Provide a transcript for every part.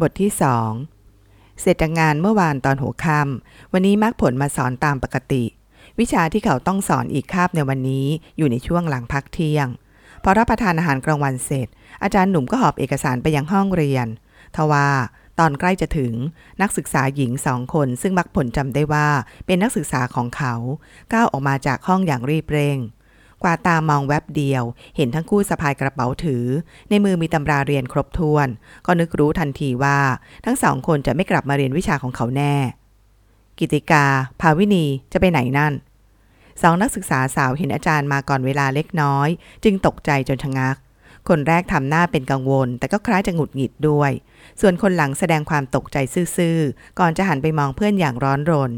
บทที่สองเสร็จจากงานเมื่อวานตอนหัวค่ำวันนี้มักผลมาสอนตามปกติ วิชาที่เขาต้องสอนอีกคาบในวันนี้อยู่ในช่วงหลังพักเที่ยง พอรับประทานอาหารกลางวันเสร็จ อาจารย์หนุ่มก็หอบเอกสารไปยังห้องเรียน ทว่าตอนใกล้จะถึงนักศึกษาหญิงสองคน ซึ่งมักผลจำได้ว่าเป็นนักศึกษาของเขา ก้าวออกมาจากห้องอย่างรีบเร่ง กว่าตามองแวบเดียว เห็นทั้งคู่สะพายกระเป๋าถือ ในมือมีตำราเรียนครบถ้วน ก็นึกรู้ทันทีว่า ทั้งสองคนจะไม่กลับมาเรียนวิชาของเขาแน่ กิติกา ภาวินีจะไปไหนนั่นสองนักศึกษาสาวเห็นอาจารย์มาก่อนเวลาเล็กน้อย จึงตกใจจนชะงัก คนแรกทำหน้าเป็นกังวล แต่ก็คล้ายจะหงุดหงิดด้วย ส่วนคนหลังแสดงความตกใจซื่อๆ ก่อนจะหันไปมองเพื่อนอย่างร้อนรน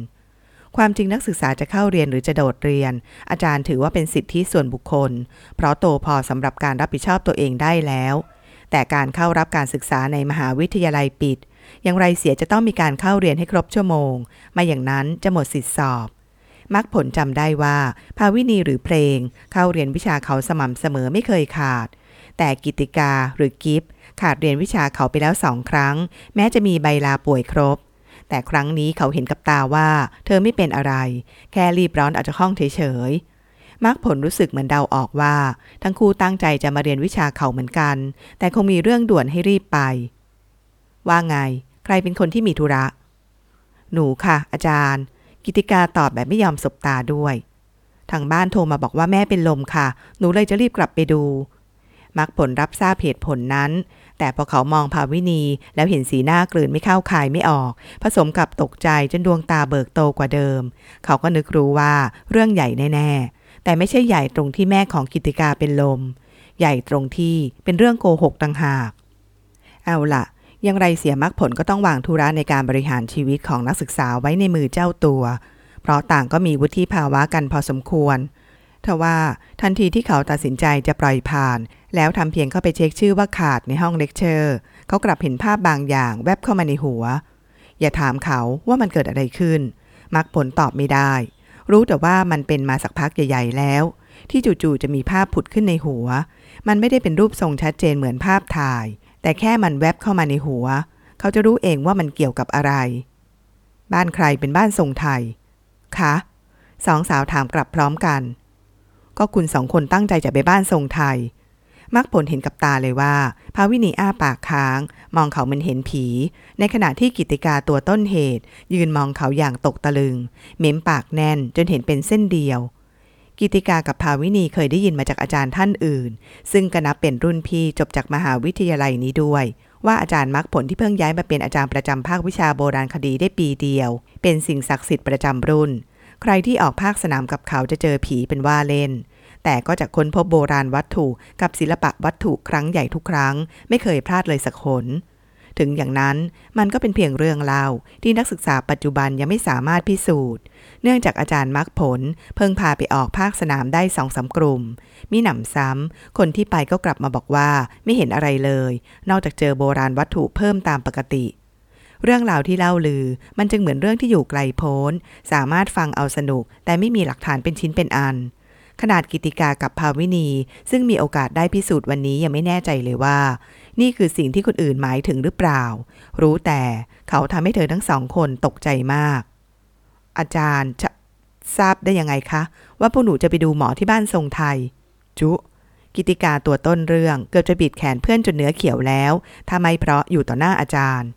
ความจริงนักศึกษาจะเข้าเรียนหรือจะโดดเรียน อาจารย์ถือว่าเป็นสิทธิส่วนบุคคล เพราะโตพอสำหรับการรับผิดชอบตัวเองได้แล้ว แต่การเข้ารับการศึกษาในมหาวิทยาลัยปิด อย่างไรเสียจะต้องมีการเข้าเรียนให้ครบชั่วโมง ไม่อย่างนั้นจะหมดสิทธิสอบมักผลจำได้ว่า ภาวินีหรือเพลง เข้าเรียนวิชาเขาสม่ำเสมอไม่เคยขาด แต่กิติกาหรือกิฟขาดเรียนวิชาเขาไปแล้วสองครั้ง แม้จะมีใบลาป่วยครบ แต่ครั้งนี้เขาเห็นกับตาว่า เธอไม่เป็นอะไร แค่รีบร้อนออกจากห้องเฉยๆมักผลรู้สึกเหมือนเดาออกว่า ทั้งคู่ตั้งใจจะมาเรียนวิชาเขาเหมือนกัน แต่คงมีเรื่องด่วนให้รีบไป ว่าไง ใครเป็นคนที่มีธุระ หนูค่ะ อาจารย์ กิติกาตอบแบบไม่ยอมสบตาด้วย ทางบ้านโทรมาบอกว่าแม่เป็นลมค่ะ หนูเลยจะรีบกลับไปดูมักผลรับทราบเหตุผลนั้น แต่พอเขามองภาวินี แล้วเห็นสีหน้ากลืนไม่เข้าคายไม่ออก ผสมกับตกใจจนดวงตาเบิกโตกว่าเดิม เขาก็นึกรู้ว่าเรื่องใหญ่แน่ๆ แต่ไม่ใช่ใหญ่ตรงที่แม่ของกิติกาเป็นลม ใหญ่ตรงที่เป็นเรื่องโกหกต่างหาก เอาล่ะอย่างไรเสียมักผลก็ต้องวางธุระในการบริหารชีวิตของนักศึกษาไว้ในมือเจ้าตัว เพราะต่างก็มีวุฒิภาวะกันพอสมควร ทว่าทันทีที่เขาตัดสินใจจะปล่อยผ่าน แล้วทำเพียงเข้าไปเช็คชื่อว่าขาดในห้องเลคเชอร์ เขากลับเห็นภาพบางอย่างแวบเข้ามาในหัว อย่าถามเขาว่ามันเกิดอะไรขึ้น มรรคผลตอบไม่ได้ รู้แต่ว่ามันเป็นมาสักพักใหญ่ ๆ แล้ว ที่จู่ๆจะมีภาพผุดขึ้นในหัว มันไม่ได้เป็นรูปทรงชัดเจนเหมือนภาพถ่าย แต่แค่มันแวบเข้ามาในหัว เขาจะรู้เองว่ามันเกี่ยวกับอะไร บ้านใครเป็นบ้านทรงไทยคะสองสาวถามกลับพร้อมกัน ก็คุณสองคนตั้งใจจะไปบ้านทรงไทย มักผลเห็นกับตาเลยว่า ภาวินีอ้าปากค้าง มองเขาเหมันเห็นผี ในขณะที่กิติกาตัวต้นเหตุ ยืนมองเขาอย่างตกตะลึง เม้มปากแน่นจนเห็นเป็นเส้นเดียว กิติกากับภาวินีเคยได้ยินมาจากอาจารย์ท่านอื่น ซึ่งก็นับเป็นรุ่นพี่จบจากมหาวิทยาลัยนี้ด้วยว่าอาจารย์มักผลที่เพิ่งย้ายมาเป็นอาจารย์ประจำภาควิชาโบราณคดีได้ปีเดียว เป็นสิ่งศักดิ์สิทธิ์ประจำรุ่น ใครที่ออกภาคสนามกับเขาจะเจอผีเป็นว่าเล่น แต่ก็จะค้นพบโบราณวัตถุกับศิลปะวัตถุครั้งใหญ่ทุกครั้ง ไม่เคยพลาดเลยสักคนถึงอย่างนั้นมันก็เป็นเพียงเรื่องเล่าที่นักศึกษาปัจจุบันยังไม่สามารถพิสูจน์ เนื่องจากอาจารย์มักผล เพิ่งพาไปออกภาคสนามได้สองสากลุ่ม มีหนำซ้ำ คนที่ไปก็กลับมาบอกว่าไม่เห็นอะไรเลย นอกจากเจอโบราณวัตถุเพิ่มตามปกติ เรื่องราวที่เล่าลือ มันจึงเหมือนเรื่องที่อยู่ไกลโพ้น สามารถฟังเอาสนุก แต่ไม่มีหลักฐานเป็นชิ้นเป็นอัน ขนาดกิติกากับภาวินี ซึ่งมีโอกาสได้พิสูจน์วันนี้ยังไม่แน่ใจเลยว่า นี่คือสิ่งที่คนอื่นหมายถึงหรือเปล่า รู้แต่เขาทำให้เธอทั้งสองคนตกใจมาก อาจารย์ทราบได้ยังไงคะ ว่าพวกหนูจะไปดูหมอที่บ้านทรงไทย จุกิติกาตัวต้นเรื่องเกือบจะบิดแขนเพื่อนจนเนื้อเขียวแล้วถ้าไม่เพราะอยู่ต่อหน้าอาจารย์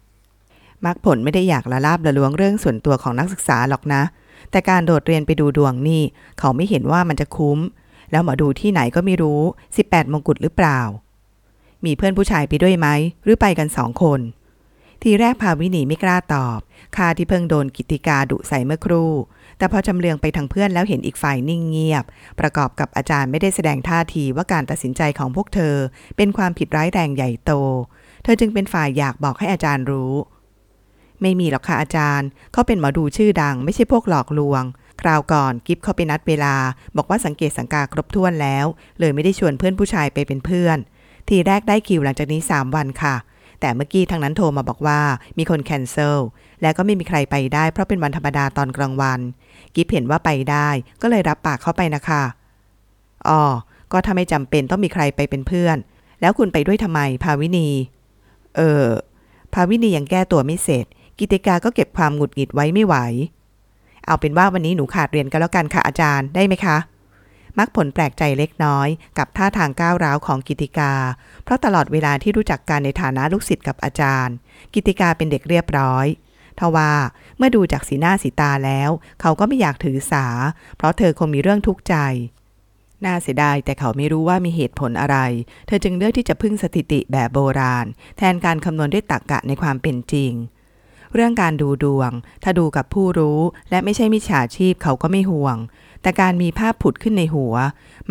มักผลไม่ได้อยากละลาบละล้วงเรื่องส่วนตัวของนักศึกษาหรอกนะ แต่การโดดเรียนไปดูดวงนี่ เขาไม่เห็นว่ามันจะคุ้ม แล้วหมอดูที่ไหนก็ไม่รู้ 18 มงกุฎหรือเปล่า มีเพื่อนผู้ชายไปด้วยไหม หรือไปกันสองคน ทีแรกพาวินีไม่กล้าตอบคาที่เพิ่งโดนกิติกาดุใส่เมื่อครู่ แต่พอจำเลืองไปทางเพื่อนแล้วเห็นอีกฝ่ายนิ่งเงียบ ประกอบกับอาจารย์ไม่ได้แสดงท่าทีว่าการตัดสินใจของพวกเธอ เป็นความผิดร้ายแรงใหญ่โต เธอจึงเป็นฝ่ายอยากบอกให้อาจารย์รู้ ไม่มีหรอกค่ะอาจารย์ เขาเป็นหมอดูชื่อดัง ไม่ใช่พวกหลอกลวง คราวก่อนกิฟเขาไปนัดเวลา บอกว่าสังเกตสังกาครบถ้วนแล้ว เลยไม่ได้ชวนเพื่อนผู้ชายไปเป็นเพื่อน ทีแรกได้คิวหลังจากนี้ 3 วันค่ะ แต่เมื่อกี้ทางนั้นโทรมาบอกว่ามีคนแคนเซิล และก็ไม่มีใครไปได้เพราะเป็นวันธรรมดาตอนกลางวัน กิฟเห็นว่าไปได้ ก็เลยรับปากเข้าไปนะคะอ๋อก็ถ้าไม่จำเป็นต้องมีใครไปเป็นเพื่อน แล้วคุณไปด้วยทำไม ภาวินี เออ ภาวินียังแก้ตัวไม่เสร็จ กิติกาก็เก็บความหงุดหงิดไว้ไม่ไหว เอาเป็นว่าวันนี้หนูขาดเรียนก็แล้วกันค่ะอาจารย์ได้ไหมคะ มักผลแปลกใจเล็กน้อยกับท่าทางก้าวร้าวของกิติกา เพราะตลอดเวลาที่รู้จักกันในฐานะลูกศิษย์กับอาจารย์ กิติกาเป็นเด็กเรียบร้อยทว่าเมื่อดูจากสีหน้าสีตาแล้ว เขาก็ไม่อยากถือสา เพราะเธอคงมีเรื่องทุกข์ใจ น่าเสียดายแต่เขาไม่รู้ว่ามีเหตุผลอะไร เธอจึงเลือกที่จะพึ่งสถิติแบบโบราณ แทนการคำนวณด้วยตรรกกะในความเป็นจริง เรื่องการดูดวง ถ้าดูกับผู้รู้และไม่ใช่มิจฉาชีพเขาก็ไม่ห่วง แต่การมีภาพผุดขึ้นในหัว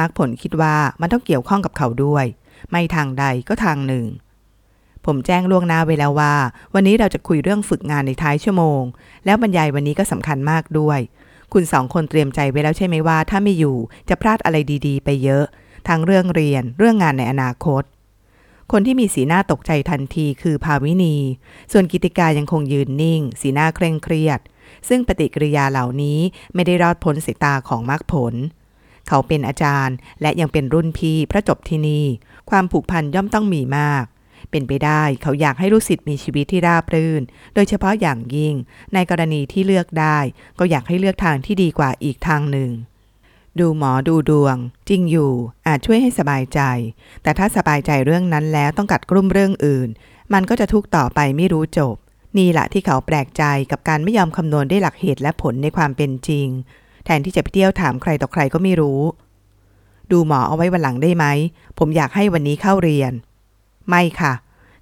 มักผลคิดว่ามันต้องเกี่ยวข้องกับเขาด้วย ไม่ทางใดก็ทางหนึ่ง ผมแจ้งล่วงหน้าไว้แล้วว่า วันนี้เราจะคุยเรื่องฝึกงานในท้ายชั่วโมง แล้วบรรยายวันนี้ก็สำคัญมากด้วย คุณสองคนเตรียมใจไว้แล้วใช่ไหมว่า ถ้าไม่อยู่จะพลาดอะไรดี ๆ ไปเยอะทั้งเรื่องเรียนเรื่องงานในอนาคต คนที่มีสีหน้าตกใจทันทีคือภาวินี ส่วนกิติกายังคงยืนนิ่ง สีหน้าเคร่งเครียด ซึ่งปฏิกิริยาเหล่านี้ไม่ได้รอดพ้นสายตาของมรรคผล เขาเป็นอาจารย์และยังเป็นรุ่นพี่พระจบที่นี่ ความผูกพันย่อมต้องมีมาก เป็นไปได้เขาอยากให้ลูกศิษย์มีชีวิตที่ราบรื่น โดยเฉพาะอย่างยิ่ง ในกรณีที่เลือกได้ ก็อยากให้เลือกทางที่ดีกว่าอีกทางหนึ่ง ดูหมอดูดวง จริงอยู่อาจช่วยให้สบายใจ แต่ถ้าสบายใจเรื่องนั้นแล้วต้องกัดกลุ่มเรื่องอื่น มันก็จะทุกต่อไปไม่รู้จบ นี่แหละที่เขาแปลกใจกับการไม่ยอมคำนวณด้วยหลักเหตุและผลในความเป็นจริง แทนที่จะไปเที่ยวถามใครต่อใครก็ไม่รู้ ดูหมอเอาไว้วันหลังได้ไหม ผมอยากให้วันนี้เข้าเรียน ไม่ค่ะ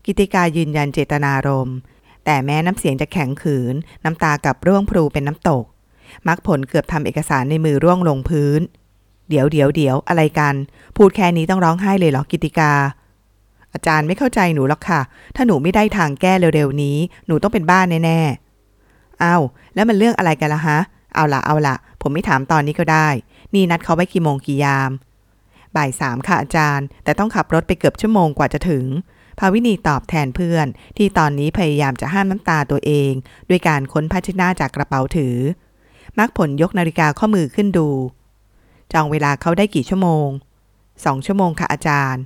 กิติกายืนยันเจตนารมณ์แต่แม้น้ำเสียงจะแข็งขืน น้ำตากับร่วงพลูเป็นน้ำตก มักผลเกือบทำเอกสารในมือร่วงลงพื้น เดี๋ยวเดี๋ยวเดี๋ยวอะไรกัน พูดแค่นี้ต้องร้องไห้เลยเหรอกิติกา อาจารย์ไม่เข้าใจหนูหรอกค่ะ ถ้าหนูไม่ได้ทางแก้เร็วๆนี้ หนูต้องเป็นบ้านแน่ๆอ้าวแล้วมันเรื่องอะไรกันล่ะฮะ เอาละเอาละผมไม่ถามตอนนี้ก็ได้ นี่นัดเขาไว้กี่โมงกี่ยาม บ่ายสามค่ะอาจารย์ แต่ต้องขับรถไปเกือบชั่วโมงกว่าจะถึงภาวินีตอบแทนเพื่อน ที่ตอนนี้พยายามจะห้ามน้ำตาตัวเอง ด้วยการค้นภาชนะจากกระเป๋าถือ มักผลยกนาฬิกาข้อมือขึ้นดู จองเวลาเขาได้กี่ชั่วโมง สองชั่วโมงค่ะอาจารย์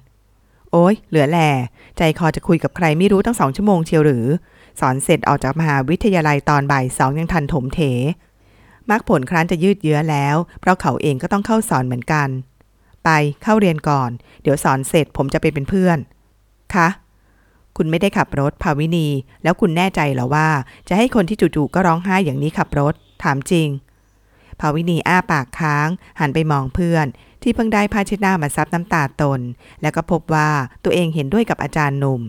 โอ้ยเหลือแหล่ใจคอจะคุยกับใครไม่รู้ตั้งสองชั่วโมงเชียวหรือ สอนเสร็จออกจากมหาวิทยาลัยตอนบ่ายสองยังทันถมเถมักผลครั้นจะยืดเยื้อแล้ว เพราะเขาเองก็ต้องเข้าสอนเหมือนกัน ไปเข้าเรียนก่อน เดี๋ยวสอนเสร็จผมจะไปเป็นเพื่อน คะ คุณไม่ได้ขับรถภาวินี แล้วคุณแน่ใจหรอว่า จะให้คนที่จู่ๆก็ร้องไห้อย่างนี้ขับรถามจริงภาวินีอ้าปากค้าง หันไปมองเพื่อน ที่เพิ่งได้ผ้าเช็ดหน้ามาซับน้ำตาตน แล้วก็พบว่าตัวเองเห็นด้วยกับอาจารย์หนุ่ม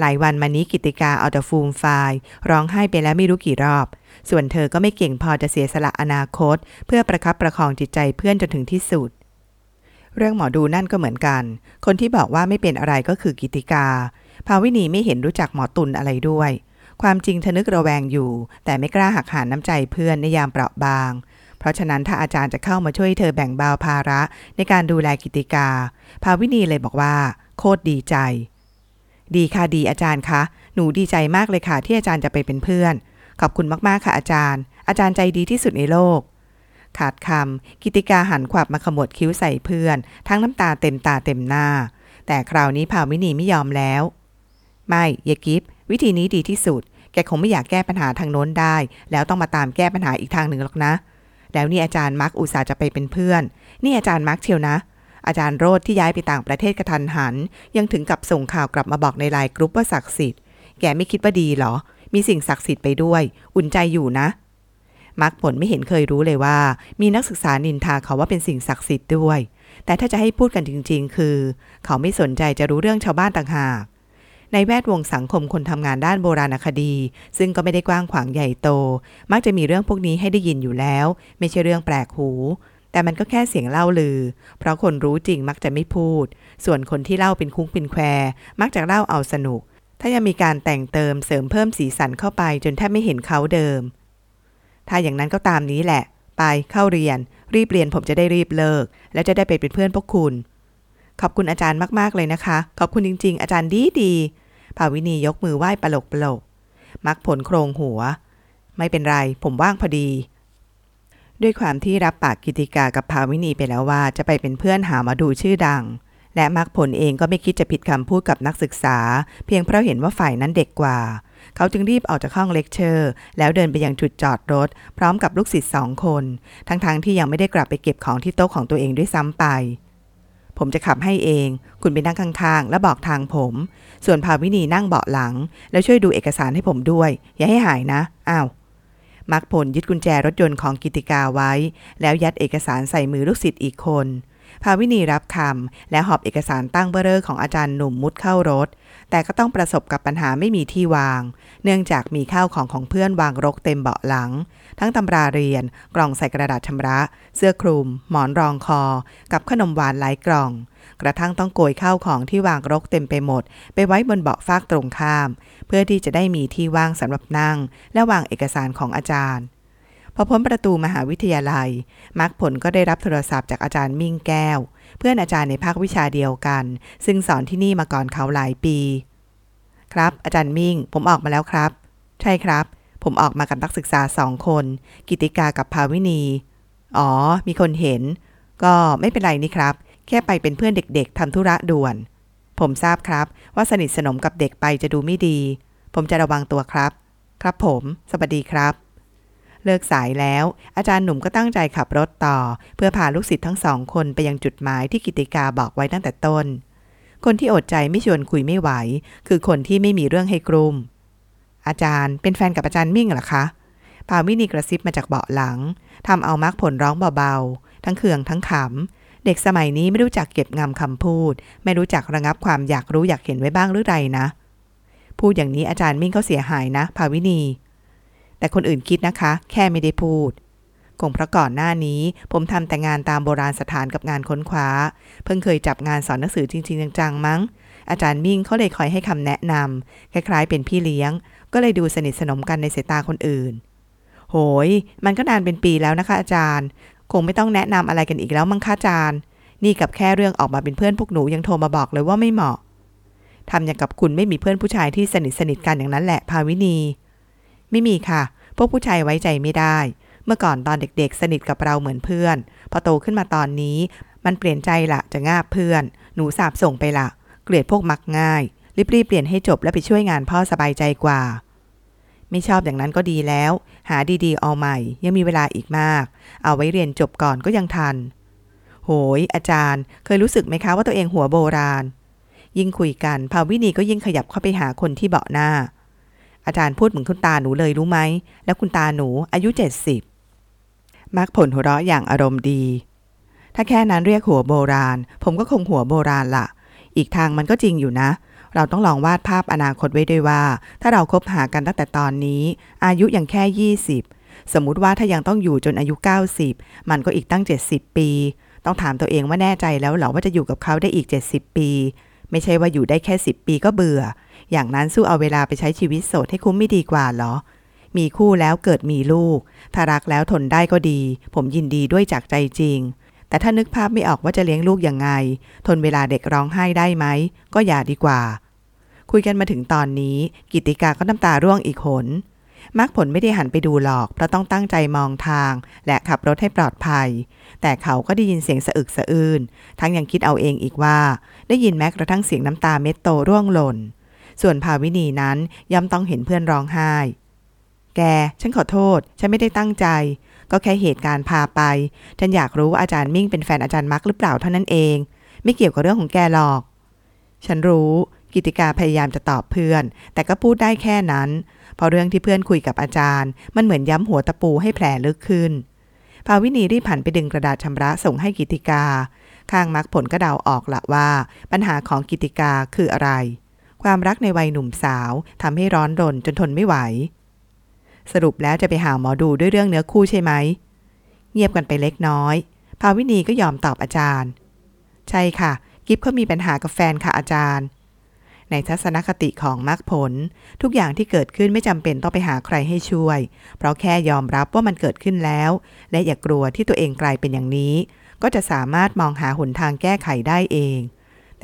หลายวันมานี้กิติกาเอาแต่ฟูมไฟายร้องไห้ไปแล้วไม่รู้กี่รอบ ส่วนเธอก็ไม่เก่งพอจะเสียสละอนาคต เพื่อประคับประคองจิตใจเพื่อนจนถึงที่สุด เรื่องหมอดูนั่นก็เหมือนกัน คนที่บอกว่าไม่เป็นอะไรก็คือกิติกาภาวินีไม่เห็นรู้จักหมอตุลอะไรด้วย ความจริงเธอนึกระแวงอยู่ แต่ไม่กล้าหักหานน้ำใจเพื่อนในยามเปราะบาง เพราะฉะนั้นถ้าอาจารย์จะเข้ามาช่วยเธอแบ่งเบาภาระในการดูแลกิติกา ภาวินีเลยบอกว่า โคตรดีใจ ดีค่ะดีอาจารย์คะ หนูดีใจมากเลยค่ะที่อาจารย์จะไปเป็นเพื่อน ขอบคุณมากๆค่ะอาจารย์ อาจารย์ใจดีที่สุดในโลกขาดคำกิติกาหันขวับมาขมวดคิ้วใส่เพื่อน ทั้งน้ำตาเต็มตาเต็มหน้า แต่คราวนี้ภาวินีไม่ยอมแล้ว ไม่เยกิฟ วิธีนี้ดีที่สุด แกคงไม่อยากแก้ปัญหาทางโน้นได้ แล้วต้องมาตามแก้ปัญหาอีกทางหนึ่งหรอกนะ แล้วนี่อาจารย์มรรคอุตส่าห์จะไปเป็นเพื่อน นี่อาจารย์มรรคเชียวนะ อาจารย์โรดที่ย้ายไปต่างประเทศกระทันหัน ยังถึงกับส่งข่าวกลับมาบอกใน Line group ว่าศักดิ์สิทธิ์ แกไม่คิดว่าดีเหรอ มีสิ่งศักดิ์สิทธิ์ไปด้วย อุ่นใจอยู่นะมรรคผลไม่เห็นเคยรู้เลยว่า มีนักศึกษานินทาเขาว่าเป็นสิ่งศักดิ์สิทธิ์ด้วย แต่ถ้าจะให้พูดกันจริง ๆ คือ เขาไม่สนใจจะรู้เรื่องชาวบ้านต่างหาก ในแวดวงสังคมคนทำงานด้านโบราณคดี ซึ่งก็ไม่ได้กว้างขวางใหญ่โต มักจะมีเรื่องพวกนี้ให้ได้ยินอยู่แล้ว ไม่ใช่เรื่องแปลกหู แต่มันก็แค่เสียงเล่าลือ เพราะคนรู้จริงมักจะไม่พูด ส่วนคนที่เล่าเป็นคุ้งเป็นแคว มักจะเล่าเอาสนุก ถ้ายังมีการแต่งเติมเสริมเพิ่มสีสันเข้าไปจนแทบไม่เห็นเขาเดิม ถ้าอย่างนั้นก็ตามนี้แหละ ไปเข้าเรียน รีบเรียนผมจะได้รีบเลิก แล้วจะได้ไปเป็นเพื่อนพวกคุณขอบคุณอาจารย์มาก ๆ เลยนะคะ ขอบคุณจริง ๆ อาจารย์ดีดี ภาวินียกมือไหว้ปลกปลกมรรคผลโคลงหัว ไม่เป็นไร ผมว่างพอดี ด้วยความที่รับปากกิติกากับภาวินีไปแล้วว่าจะไปเป็นเพื่อนหาหมอดูชื่อดัง และมรรคผลเองก็ไม่คิดจะผิดคำพูดกับนักศึกษา เพียงเพราะเห็นว่าฝ่ายนั้นเด็กกว่า เขาจึงรีบออกจากห้องเลคเชอร์ แล้วเดินไปยังจุดจอดรถ พร้อมกับลูกศิษย์สองคน ทั้งๆที่ยังไม่ได้กลับไปเก็บของที่โต๊ะของตัวเองด้วยซ้ำไป ผมจะขับให้เอง คุณไปนั่งข้างๆ และบอกทางผม ส่วนภาวินีนั่งเบาะหลัง แล้วช่วยดูเอกสารให้ผมด้วย อย่าให้หายนะ อ้าวมักผลยึดกุญแจรถยนต์ของกิติกาไว้ แล้วยัดเอกสารใส่มือลูกศิษย์อีกคน ภาวินีรับคำและหอบเอกสารตั้งเบอร์เร่อของอาจารย์หนุ่มมุดเข้ารถ แต่ก็ต้องประสบกับปัญหาไม่มีที่วาง เนื่องจากมีข้าวของของเพื่อนวางรกเต็มเบาะหลัง ทั้งตำราเรียน กล่องใส่กระดาษชำระ เสื้อคลุม หมอนรองคอ กับขนมหวานหลายกล่อง กระทั่งต้องโกยข้าวของที่วางรกเต็มไปหมด ไปไว้บนเบาะฟากตรงข้าม เพื่อที่จะได้มีที่ว่างสำหรับนั่ง และวางเอกสารของอาจารย์พอพ้นประตูมหาวิทยาลัย มักผลก็ได้รับโทรศัพท์จากอาจารย์มิ่งแก้ว พื่อนอาจารย์ในภาควิชาเดียวกัน ซึ่งสอนที่นี่มาก่อนเขาหลายปี ครับ อาจารย์มิ่ง ผมออกมาแล้วครับ ใช่ครับ ผมออกมากับนักศึกษาสองคน กิติกากับภาวินี อ๋อ มีคนเห็น ก็ไม่เป็นไรนี่ครับ แค่ไปเป็นเพื่อนเด็กๆทำธุระด่วน ผมทราบครับ ว่าสนิทสนมกับเด็กไปจะดูไม่ดี ผมจะระวังตัวครับ ครับผม สวัสดีครับ เลิกสายแล้ว อาจารย์หนุ่มก็ตั้งใจขับรถต่อ เพื่อพาลูกศิษย์ทั้งสองคนไปยังจุดหมายที่กิติกาบอกไว้ตั้งแต่ต้น คนที่อดใจไม่ชวนคุยไม่ไหว คือคนที่ไม่มีเรื่องให้กลุ่ม อาจารย์เป็นแฟนกับอาจารย์มิ่งเหรอคะพาวินีกระซิบมาจากเบาะหลังทำเอามักผลร้องเบาๆ ทั้งเคืองทั้งขำ เด็กสมัยนี้ไม่รู้จักเก็บงำคำพูด ไม่รู้จักระงับความอยากรู้อยากเห็นไว้บ้างหรือไรนะ พูดอย่างนี้อาจารย์มิ่งเขาเสียหายนะ ภาวินี แต่คนอื่นคิดนะคะ แค่ไม่ได้พูด คงเพราะก่อนหน้านี้ ผมทำแต่งานตามโบราณสถานกับงานค้นคว้า เพิ่งเคยจับงานสอนหนังสือจริง ๆ จังๆมั้ง อาจารย์มิ่งเขาเลยคอยให้คำแนะนำคล้ายๆ เป็นพี่เลี้ยง ก็เลยดูสนิทสนมกันในสายตาคนอื่น โหย มันก็นานเป็นปีแล้วนะคะ อาจารย์ คงไม่ต้องแนะนำอะไรกันอีกแล้วมั้งคะอาจารย์ นี่กับแค่เรื่องออกมาเป็นเพื่อนพวกหนูยังโทรมาบอกเลยว่าไม่เหมาะทำอย่างกับคุณไม่มีเพื่อนผู้ชายที่สนิทสนิทกันอย่างนั้นแหละ ภาวินี ไม่มีค่ะ พวกผู้ชายไว้ใจไม่ได้ เมื่อก่อนตอนเด็กๆ สนิทกับเราเหมือนเพื่อน พอโตขึ้นมาตอนนี้ มันเปลี่ยนใจละจะง่าเพื่อน หนูสาบส่งไปละเกลียดพวกมักง่าย รีบๆเปลี่ยนให้จบและไปช่วยงานพ่อสบายใจกว่า ไม่ชอบอย่างนั้นก็ดีแล้ว หาดีๆ เอาใหม่ ยังมีเวลาอีกมาก เอาไว้เรียนจบก่อนก็ยังทัน โหย อาจารย์ เคยรู้สึกไหมคะว่าตัวเองหัวโบราณ ยิ่งคุยกันภาวินีก็ยิ่งขยับเข้าไปหาคนที่เบาะหน้า อาจารย์พูดเหมือนคุณตาหนูเลยรู้ไหม แล้วคุณตาหนูอายุเจ็ดสิบมักผลหัวเราะอย่างอารมณ์ดี ถ้าแค่นั้นเรียกหัวโบราณ ผมก็คงหัวโบราณละ อีกทางมันก็จริงอยู่นะ เราต้องลองวาดภาพอนาคตไว้ด้วยว่า ถ้าเราคบหากันตั้งแต่ตอนนี้ อายุยังแค่ 20 สมมุติว่าถ้ายังต้องอยู่จนอายุ 90 มันก็อีกตั้ง 70 ปี ต้องถามตัวเองว่าแน่ใจแล้วเหรอว่าจะอยู่กับเขาได้อีก 70 ปี ไม่ใช่ว่าอยู่ได้แค่ 10 ปีก็เบื่อ อย่างนั้นสู้เอาเวลาไปใช้ชีวิตโสดให้คุ้มไม่ดีกว่าเหรอ มีคู่แล้วเกิดมีลูก ถ้ารักแล้วทนได้ก็ดี ผมยินดีด้วยจากใจจริง แต่ถ้านึกภาพไม่ออกว่าจะเลี้ยงลูกยังไง ทนเวลาเด็กร้องไห้ได้ไหม ก็อย่าดีกว่า คุยกันมาถึงตอนนี้ กิติกาก็น้ำตาร่วงอีกหนมักผลไม่ได้หันไปดูหรอก เพราะต้องตั้งใจมองทาง และขับรถให้ปลอดภัย แต่เขาก็ได้ยินเสียงสะอึกสะอื้นทั้งยังคิดเอาเองอีกว่า ได้ยินแม้กระทั่งเสียงน้ำตาเม็ดโตร่วงหล่น ส่วนภาวินีนั้นย่อมต้องเห็นเพื่อนร้องไห้ แก ฉันขอโทษ ฉันไม่ได้ตั้งใจ ก็แค่เหตุการณ์พาไป ฉันอยากรู้ว่าอาจารย์มิ่งเป็นแฟนอาจารย์มักหรือเปล่าเท่านั้นเอง ไม่เกี่ยวกับเรื่องของแกหรอก ฉันรู้ กิติกาพยายามจะตอบเพื่อน แต่ก็พูดได้แค่นั้นเพราะเรื่องที่เพื่อนคุยกับอาจารย์ มันเหมือนย้ำหัวตะปูให้แผลลึกขึ้น ภาวินีรีบผันไปดึงกระดาษชำระส่งให้กิติกาข้างมักผลก็เดาออกละว่า ปัญหาของกิติกาคืออะไร ความรักในวัยหนุ่มสาวทำให้ร้อนรนจนทนไม่ไหว สรุปแล้วจะไปหาหมอดูด้วยเรื่องเนื้อคู่ใช่ไหม เงียบกันไปเล็กน้อย ภาวินีก็ยอมตอบอาจารย์ ใช่ค่ะ กิฟเขามีปัญหากับแฟนค่ะอาจารย์ ในทัศนคติของมรรคผล ทุกอย่างที่เกิดขึ้นไม่จำเป็นต้องไปหาใครให้ช่วย เพราะแค่ยอมรับว่ามันเกิดขึ้นแล้ว และอย่ากกลัวที่ตัวเองกลายเป็นอย่างนี้ ก็จะสามารถมองหาหนทางแก้ไขได้เอง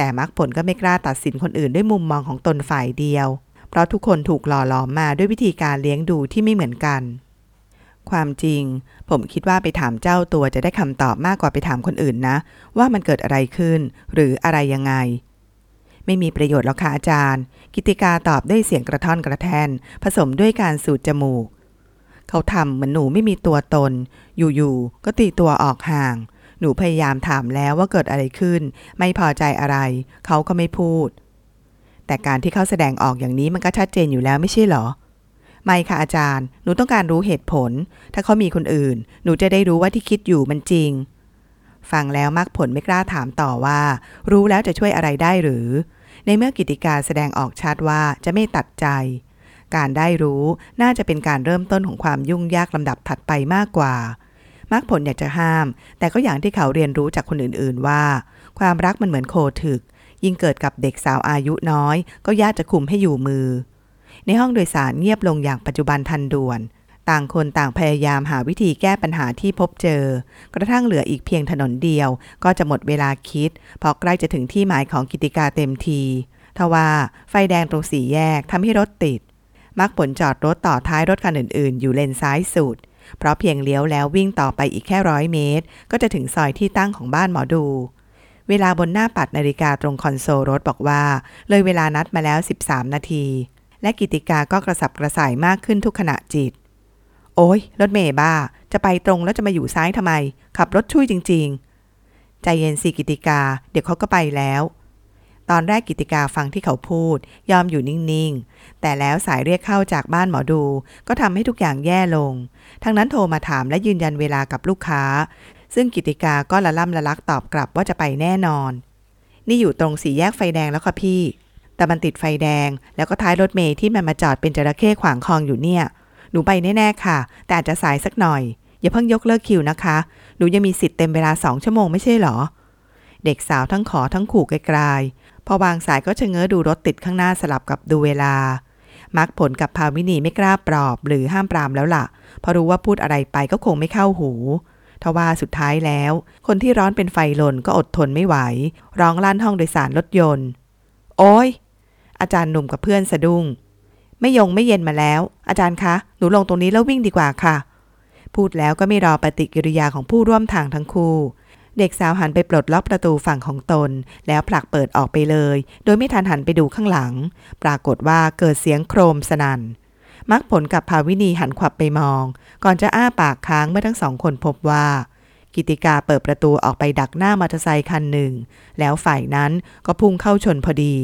แต่มรรคผลก็ไม่กล้าตัดสินคนอื่นด้วยมุมมองของตนฝ่ายเดียว เพราะทุกคนถูกหล่อหลอมมาด้วยวิธีการเลี้ยงดูที่ไม่เหมือนกัน ความจริง ผมคิดว่าไปถามเจ้าตัวจะได้คำตอบมากกว่าไปถามคนอื่นนะ ว่ามันเกิดอะไรขึ้น หรืออะไรยังไง ไม่มีประโยชน์หรอกค่ะอาจารย์ กิติกาตอบด้วยเสียงกระท่อนกระแทน ผสมด้วยการสูดจมูก เขาทำเหมือนหนูไม่มีตัวตน อยู่ๆก็ตีตัวออกห่าง หนูพยายามถามแล้วว่าเกิดอะไรขึ้น ไม่พอใจอะไร เขาก็ไม่พูด แต่การที่เขาแสดงออกอย่างนี้มันก็ชัดเจนอยู่แล้วไม่ใช่หรอ ไม่ค่ะอาจารย์ หนูต้องการรู้เหตุผล ถ้าเขามีคนอื่น หนูจะได้รู้ว่าที่คิดอยู่มันจริง ฟังแล้วมักผลไม่กล้าถามต่อว่า รู้แล้วจะช่วยอะไรได้หรือ ในเมื่อกิติกาแสดงออกชัดว่าจะไม่ตัดใจการได้รู้น่าจะเป็นการเริ่มต้นของความยุ่งยากลำดับถัดไปมากกว่า มักผลอยากจะห้าม แต่ก็อย่างที่เขาเรียนรู้จากคนอื่นๆว่า ความรักมันเหมือนโคถึก ยิ่งเกิดกับเด็กสาวอายุน้อย ก็ยากจะคุมให้อยู่มือ ในห้องโดยสารเงียบลงอย่างปัจจุบันทันด่วน ต่างคนต่างพยายามหาวิธีแก้ปัญหาที่พบเจอ กระทั่งเหลืออีกเพียงถนนเดียว ก็จะหมดเวลาคิดเพราะใกล้จะถึงที่หมายของกิติกาเต็มทีทว่าไฟแดงตรงสี่แยกทำให้รถติด มักผลจอดรถต่อท้ายรถคันอื่นๆ อยู่เลนซ้ายสุด เพราะเพียงเลี้ยวแล้ววิ่งต่อไปอีกแค่ร้อยเมตร ก็จะถึงซอยที่ตั้งของบ้านหมอดู เวลาบนหน้าปัดนาฬิกาตรงคอนโซลรถบอกว่า เลยเวลานัดมาแล้ว 13 นาที และกิติกาก็กระสับกระส่ายมากขึ้นทุกขณะจิต โอ้ยรถเมย์บ้า จะไปตรงแล้วจะมาอยู่ซ้ายทำไม ขับรถช่วยจริง ๆ ใจเย็นสิกิติกา เดี๋ยวเขาก็ไปแล้ว ตอนแรกกิติกาฟังที่เขาพูด ยอมอยู่นิ่งๆ แต่แล้วสายเรียกเข้าจากบ้านหมอดู ก็ทำให้ทุกอย่างแย่ลง ทั้งนั้นโทรมาถามและยืนยันเวลากับลูกค้า ซึ่งกิติกาก็ละล่ำละลักตอบกลับว่าจะไปแน่นอน นี่อยู่ตรงสี่แยกไฟแดงแล้วค่ะพี่ แต่มันติดไฟแดง แล้วก็ท้ายรถเมย์ที่มันมาจอดเป็นจระเข้ขวางคลองอยู่เนี่ย หนูไปแน่ๆค่ะ แต่อาจจะสายสักหน่อย อย่าเพิ่งยกเลิกคิวนะคะ หนูยังมีสิทธิ์เต็มเวลาสองชั่วโมงไม่ใช่หรอเด็กสาวทั้งขอทั้งขู่ไกลๆ พอวางสายก็ชะเง้อดูรถติดข้างหน้าสลับกับดูเวลา มักผลกับภาวินีไม่กล้าปลอบหรือห้ามปรามแล้วล่ะเพราะรู้ว่าพูดอะไรไปก็คงไม่เข้าหูทว่าสุดท้ายแล้ว คนที่ร้อนเป็นไฟลนก็อดทนไม่ไหว ร้องลั่นห้องโดยสารรถยนต์ โอ้ยอาจารย์หนุ่มกับเพื่อนสะดุ้ง ไม่ยงไม่เย็นมาแล้ว อาจารย์คะ หนูลงตรงนี้แล้ววิ่งดีกว่าค่ะ พูดแล้วก็ไม่รอปฏิกิริยาของผู้ร่วมทางทั้งคู่ เด็กสาวหันไปปลดล็อกประตูฝั่งของตน แล้วผลักเปิดออกไปเลย โดยไม่ทันหันไปดูข้างหลัง ปรากฏว่าเกิดเสียงโครมสนัน่นมักผลกับภาวินีหันขวับไปมอง ก่อนจะอ้าปากค้างเมื่อทั้งสองคนพบว่า กิติกาเปิดประตูออกไปดักหน้ามอเตอร์ไซคันหนึ่ง แล้วฝ่ายนั้นก็พุ่งเข้าชนพอดี